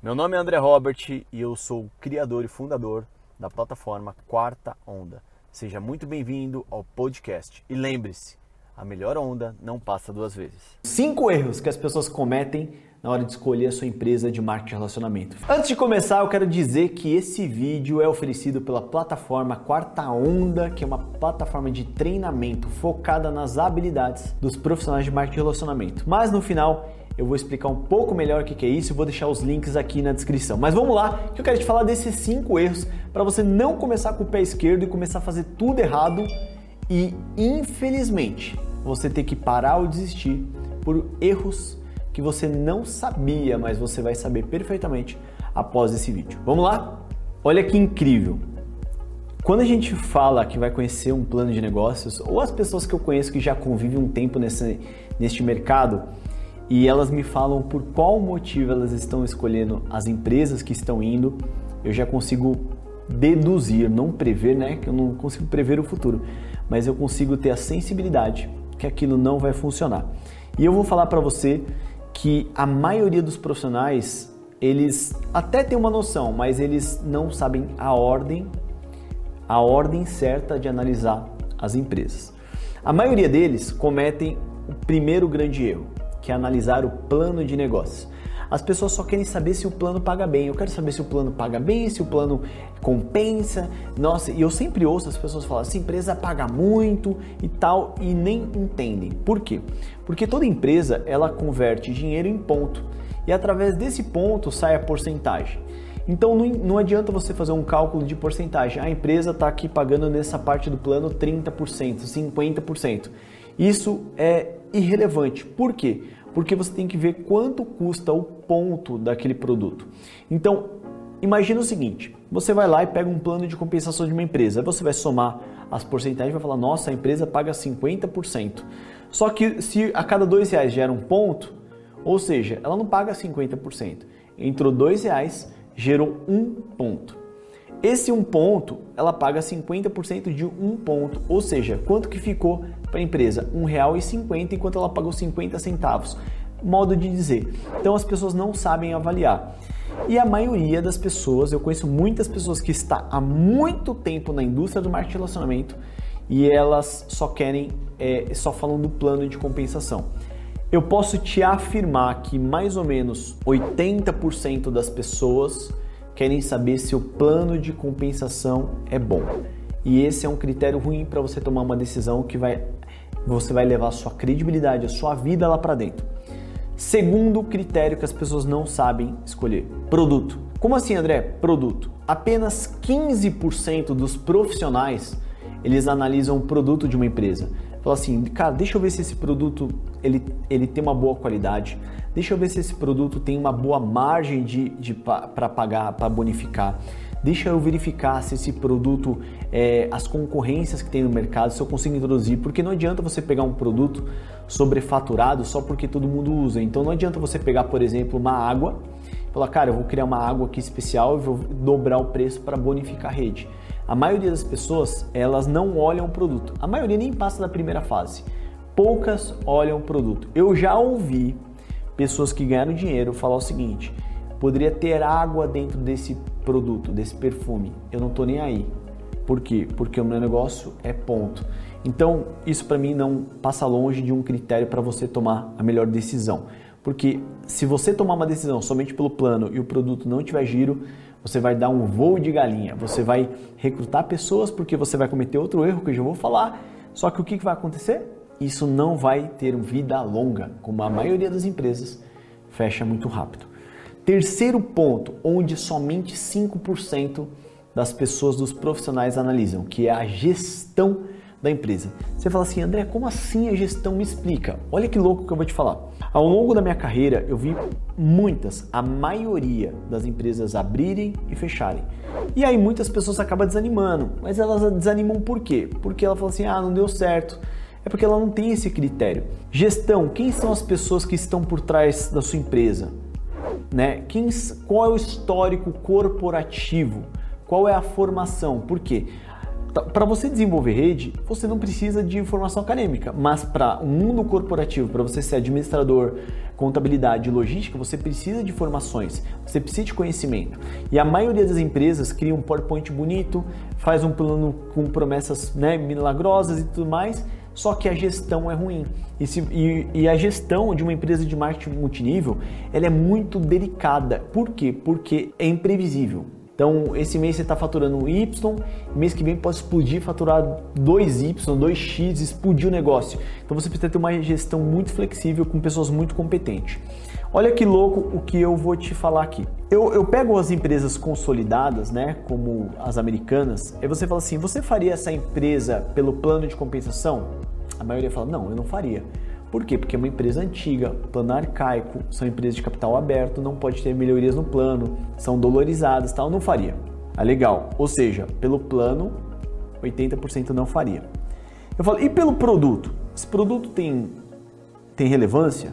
Meu nome é André Robert e eu sou o criador e fundador da plataforma Quarta Onda. Seja muito bem-vindo ao podcast. E lembre-se, a melhor onda não passa duas vezes. Cinco erros que as pessoas cometem na hora de escolher a sua empresa de marketing de relacionamento. Antes de começar, eu quero dizer que esse vídeo é oferecido pela plataforma Quarta Onda, que é uma plataforma de treinamento focada nas habilidades dos profissionais de marketing de relacionamento. Mas no final, eu vou explicar um pouco melhor o que é isso e vou deixar os links aqui na descrição. Mas vamos lá, que eu quero te falar desses cinco erros para você não começar com o pé esquerdo e começar a fazer tudo errado e, infelizmente, você ter que parar ou desistir por erros que você não sabia, mas você vai saber perfeitamente após esse vídeo. Vamos lá? Olha que incrível! Quando a gente fala que vai conhecer um plano de negócios, ou as pessoas que eu conheço que já convivem um tempo nesse, neste mercado, e elas me falam por qual motivo elas estão escolhendo as empresas que estão indo, eu já consigo deduzir, não prever, né? Que eu não consigo prever o futuro, mas eu consigo ter a sensibilidade que aquilo não vai funcionar. E eu vou falar para você que a maioria dos profissionais, eles até têm uma noção, mas eles não sabem a ordem, a ordem certa de analisar as empresas. A maioria deles cometem o primeiro grande erro, que é analisar o plano de negócio. As pessoas só querem saber se o plano paga bem. Eu quero saber se o plano paga bem, se o plano compensa. Nossa, e eu sempre ouço as pessoas falar: essa empresa paga muito e tal, e nem entendem. Por quê? Porque toda empresa ela converte dinheiro em ponto e através desse ponto sai a porcentagem. Então não adianta você fazer um cálculo de porcentagem. A empresa está aqui pagando nessa parte do plano 30%, 50%. Isso é irrelevante. Por quê? porque você tem que ver quanto custa o ponto daquele produto. Então, imagina o seguinte: você vai lá e pega um plano de compensação de uma empresa, você vai somar as porcentagens e vai falar, nossa, a empresa paga 50%. Só que se a cada dois reais gera um ponto, ou seja, ela não paga 50%. Entrou dois reais, gerou um ponto. Esse um ponto, ela paga 50% de um ponto, ou seja, quanto que ficou para a empresa? R$ 1,50 enquanto ela pagou 50 centavos. Modo de dizer. Então as pessoas não sabem avaliar. E a maioria das pessoas, eu conheço muitas pessoas que está há muito tempo na indústria do marketing relacionamento e elas só querem, é, só falam do plano de compensação. Eu posso te afirmar que mais ou menos 80% das pessoas querem saber se o plano de compensação é bom. E esse é um critério ruim para você tomar uma decisão que vai você vai levar a sua credibilidade, a sua vida lá para dentro. Segundo critério que as pessoas não sabem escolher: produto. Como assim, André? Produto. Apenas 15% dos profissionais eles analisam o produto de uma empresa. Fala assim, cara, deixa eu ver se esse produto ele, ele tem uma boa qualidade. Deixa eu ver se esse produto tem uma boa margem de, de para pagar, para bonificar. Deixa eu verificar se esse produto, é, as concorrências que tem no mercado, se eu consigo introduzir, porque não adianta você pegar um produto sobrefaturado só porque todo mundo usa. Então não adianta você pegar, por exemplo, uma água e falar, cara, eu vou criar uma água aqui especial e vou dobrar o preço para bonificar a rede. A maioria das pessoas, elas não olham o produto. A maioria nem passa da primeira fase. Poucas olham o produto. Eu já ouvi pessoas que ganharam dinheiro falar o seguinte: poderia ter água dentro desse produto, desse perfume. Eu não tô nem aí. Por quê? Porque o meu negócio é ponto. Então, isso para mim não passa longe de um critério para você tomar a melhor decisão. Porque se você tomar uma decisão somente pelo plano e o produto não tiver giro, você vai dar um voo de galinha. Você vai recrutar pessoas porque você vai cometer outro erro que eu já vou falar. Só que o que vai acontecer? Isso não vai ter vida longa, como a maioria das empresas fecha muito rápido. Terceiro ponto, onde somente 5% das pessoas, dos profissionais analisam, que é a gestão da empresa. Você fala assim, André, como assim a gestão me explica? Olha que louco que eu vou te falar. Ao longo da minha carreira, eu vi muitas, a maioria das empresas abrirem e fecharem. E aí muitas pessoas acabam desanimando, mas elas desanimam por quê? Porque ela fala assim, ah, não deu certo. É porque ela não tem esse critério. Gestão, quem são as pessoas que estão por trás da sua empresa? né? Quem, qual é o histórico corporativo? Qual é a formação? Por quê? Para você desenvolver rede, você não precisa de informação acadêmica, mas para o um mundo corporativo, para você ser administrador, contabilidade e logística, você precisa de informações, você precisa de conhecimento. E a maioria das empresas cria um PowerPoint bonito, faz um plano com promessas né, milagrosas e tudo mais, só que a gestão é ruim. E, se, e, e, a gestão de uma empresa de marketing multinível, ela é muito delicada. Por quê? Porque é imprevisível. Então, esse mês você está faturando um Y, mês que vem pode explodir, faturar 2Y, 2X, explodir o negócio. Então, você precisa ter uma gestão muito flexível com pessoas muito competentes. Olha que louco o que eu vou te falar aqui. Eu, eu pego as empresas consolidadas, né, como as americanas, e você fala assim: você faria essa empresa pelo plano de compensação? A maioria fala: não, eu não faria. Por quê? Porque é uma empresa antiga, plano arcaico, são empresas de capital aberto, não pode ter melhorias no plano, são dolorizadas, tal, não faria. Ah, legal. Ou seja, pelo plano, 80% não faria. Eu falo, e pelo produto? Esse produto tem, tem relevância?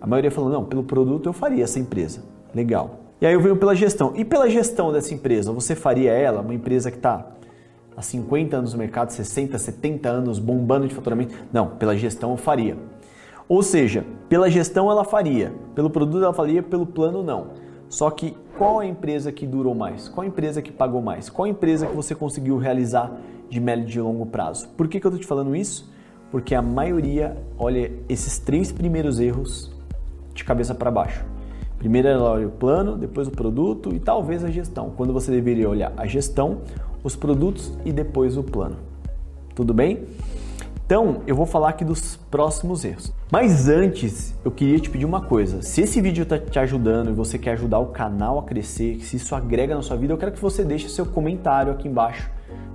A maioria falou, não, pelo produto eu faria essa empresa. Legal. E aí eu venho pela gestão. E pela gestão dessa empresa, você faria ela, uma empresa que está há 50 anos no mercado, 60, 70 anos bombando de faturamento? Não, pela gestão eu faria. Ou seja, pela gestão ela faria, pelo produto ela faria, pelo plano não. Só que qual a empresa que durou mais? Qual a empresa que pagou mais? Qual a empresa que você conseguiu realizar de médio e longo prazo? Por que, que eu estou te falando isso? Porque a maioria olha esses três primeiros erros de cabeça para baixo. Primeiro ela olha o plano, depois o produto e talvez a gestão. Quando você deveria olhar a gestão, os produtos e depois o plano. Tudo bem? Então, eu vou falar aqui dos próximos erros. Mas antes, eu queria te pedir uma coisa. Se esse vídeo está te ajudando e você quer ajudar o canal a crescer, se isso agrega na sua vida, eu quero que você deixe seu comentário aqui embaixo.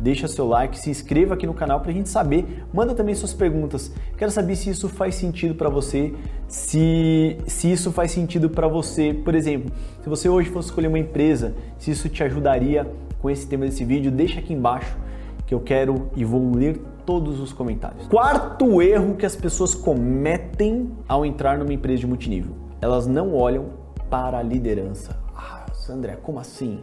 Deixa seu like, se inscreva aqui no canal para a gente saber. Manda também suas perguntas. Quero saber se isso faz sentido para você, se, se isso faz sentido para você. Por exemplo, se você hoje fosse escolher uma empresa, se isso te ajudaria com esse tema desse vídeo, deixa aqui embaixo que eu quero e vou ler todos os comentários. Quarto erro que as pessoas cometem ao entrar numa empresa de multinível: elas não olham para a liderança. Ah, Sandré, como assim?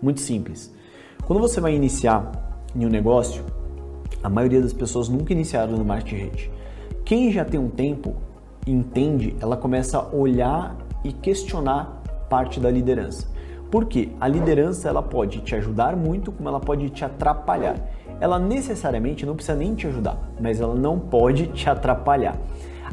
Muito simples. Quando você vai iniciar em um negócio, a maioria das pessoas nunca iniciaram no marketing rede. Quem já tem um tempo entende, ela começa a olhar e questionar parte da liderança. Porque a liderança ela pode te ajudar muito, como ela pode te atrapalhar ela necessariamente não precisa nem te ajudar, mas ela não pode te atrapalhar.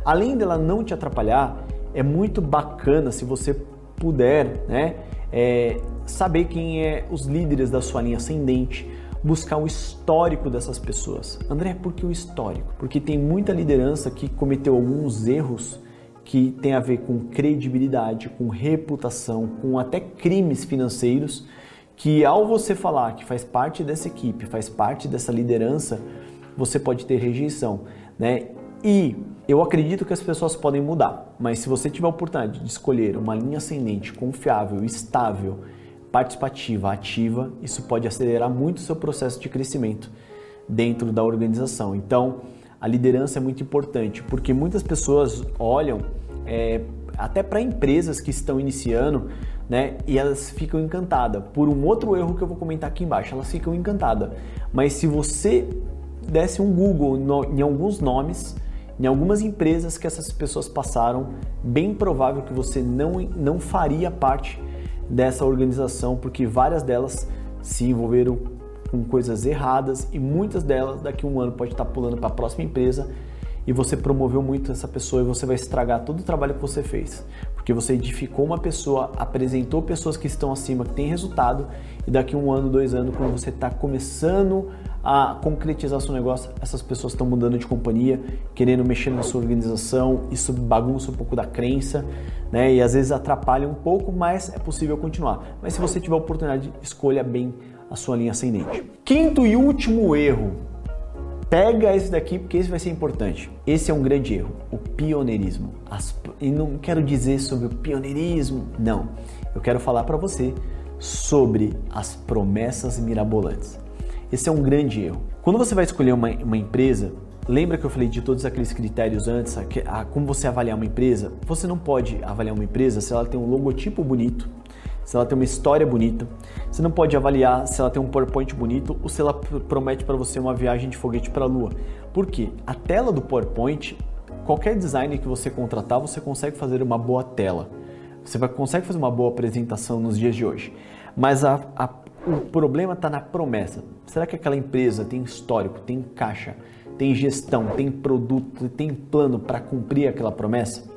Além dela não te atrapalhar, é muito bacana se você puder, né, é, saber quem é os líderes da sua linha ascendente, buscar o histórico dessas pessoas. André, por que o histórico? Porque tem muita liderança que cometeu alguns erros que tem a ver com credibilidade, com reputação, com até crimes financeiros que ao você falar que faz parte dessa equipe, faz parte dessa liderança, você pode ter rejeição, né? E eu acredito que as pessoas podem mudar, mas se você tiver a oportunidade de escolher uma linha ascendente confiável, estável, participativa, ativa, isso pode acelerar muito o seu processo de crescimento dentro da organização. Então, a liderança é muito importante, porque muitas pessoas olham é, até para empresas que estão iniciando, né? E elas ficam encantadas. Por um outro erro que eu vou comentar aqui embaixo, elas ficam encantadas. Mas se você desse um Google no, em alguns nomes, em algumas empresas que essas pessoas passaram, bem provável que você não, não faria parte dessa organização, porque várias delas se envolveram com coisas erradas e muitas delas daqui a um ano pode estar pulando para a próxima empresa e você promoveu muito essa pessoa e você vai estragar todo o trabalho que você fez. Porque você edificou uma pessoa, apresentou pessoas que estão acima, que têm resultado, e daqui um ano, dois anos, quando você está começando a concretizar seu negócio, essas pessoas estão mudando de companhia, querendo mexer na sua organização, isso bagunça um pouco da crença, né? E às vezes atrapalha um pouco, mas é possível continuar. Mas se você tiver a oportunidade, escolha bem a sua linha ascendente. Quinto e último erro Pega esse daqui porque esse vai ser importante. Esse é um grande erro, o pioneirismo. As, e não quero dizer sobre o pioneirismo, não. Eu quero falar para você sobre as promessas mirabolantes. Esse é um grande erro. Quando você vai escolher uma, uma empresa, lembra que eu falei de todos aqueles critérios antes, a, a, como você avaliar uma empresa? Você não pode avaliar uma empresa se ela tem um logotipo bonito, se ela tem uma história bonita. Você não pode avaliar se ela tem um PowerPoint bonito ou se ela promete para você uma viagem de foguete para a lua. Por quê? A tela do PowerPoint, qualquer designer que você contratar, você consegue fazer uma boa tela. Você vai, consegue fazer uma boa apresentação nos dias de hoje. Mas a, a, o problema está na promessa. Será que aquela empresa tem histórico, tem caixa, tem gestão, tem produto, tem plano para cumprir aquela promessa?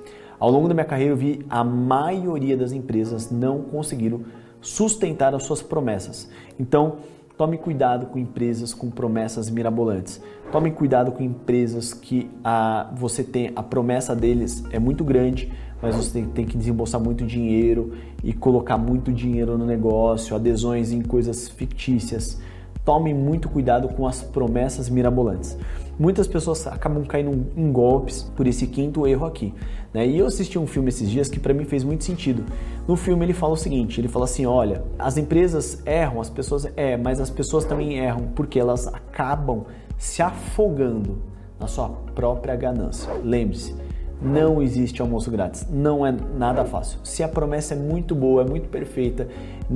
Ao longo da minha carreira eu vi a maioria das empresas não conseguiram sustentar as suas promessas. Então, tome cuidado com empresas com promessas mirabolantes. Tome cuidado com empresas que a, você tem a promessa deles é muito grande, mas você tem que desembolsar muito dinheiro e colocar muito dinheiro no negócio, adesões em coisas fictícias. Tome muito cuidado com as promessas mirabolantes. Muitas pessoas acabam caindo em golpes por esse quinto erro aqui. Né? E eu assisti um filme esses dias que para mim fez muito sentido. No filme ele fala o seguinte: ele fala assim, olha, as empresas erram, as pessoas é, mas as pessoas também erram porque elas acabam se afogando na sua própria ganância. Lembre-se, não existe almoço grátis, não é nada fácil. Se a promessa é muito boa, é muito perfeita,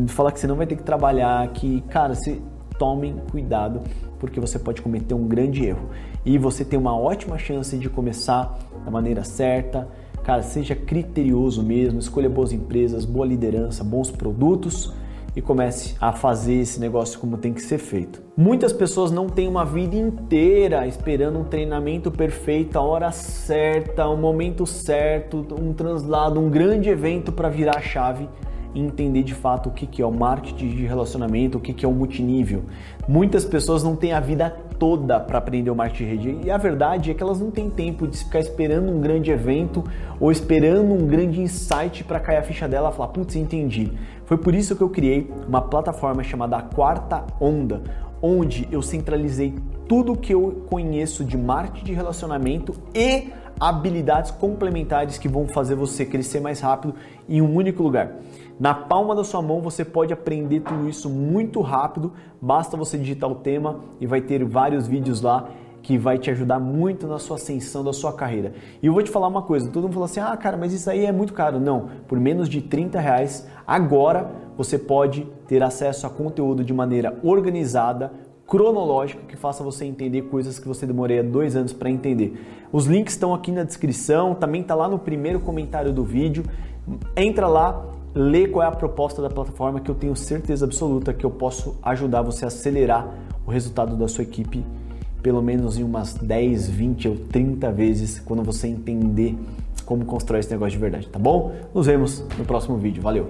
fala que você não vai ter que trabalhar, que, cara, se tomem cuidado porque você pode cometer um grande erro. E você tem uma ótima chance de começar da maneira certa. Cara, seja criterioso mesmo, escolha boas empresas, boa liderança, bons produtos e comece a fazer esse negócio como tem que ser feito. Muitas pessoas não têm uma vida inteira esperando um treinamento perfeito, a hora certa, o momento certo, um translado, um grande evento para virar a chave entender de fato o que é o marketing de relacionamento, o que é o multinível. Muitas pessoas não têm a vida toda para aprender o marketing de rede e a verdade é que elas não têm tempo de ficar esperando um grande evento ou esperando um grande insight para cair a ficha dela e falar, putz, entendi. Foi por isso que eu criei uma plataforma chamada Quarta Onda, onde eu centralizei tudo que eu conheço de marketing de relacionamento e habilidades complementares que vão fazer você crescer mais rápido em um único lugar. Na palma da sua mão você pode aprender tudo isso muito rápido, basta você digitar o tema e vai ter vários vídeos lá que vai te ajudar muito na sua ascensão da sua carreira. E eu vou te falar uma coisa, todo mundo fala assim, ah cara, mas isso aí é muito caro. Não, por menos de 30 reais, agora você pode ter acesso a conteúdo de maneira organizada, cronológica que faça você entender coisas que você demorei dois anos para entender. Os links estão aqui na descrição, também está lá no primeiro comentário do vídeo. Entra lá, lê qual é a proposta da plataforma que eu tenho certeza absoluta que eu posso ajudar você a acelerar o resultado da sua equipe pelo menos em umas 10, 20 ou 30 vezes quando você entender como constrói esse negócio de verdade, tá bom? Nos vemos no próximo vídeo. Valeu!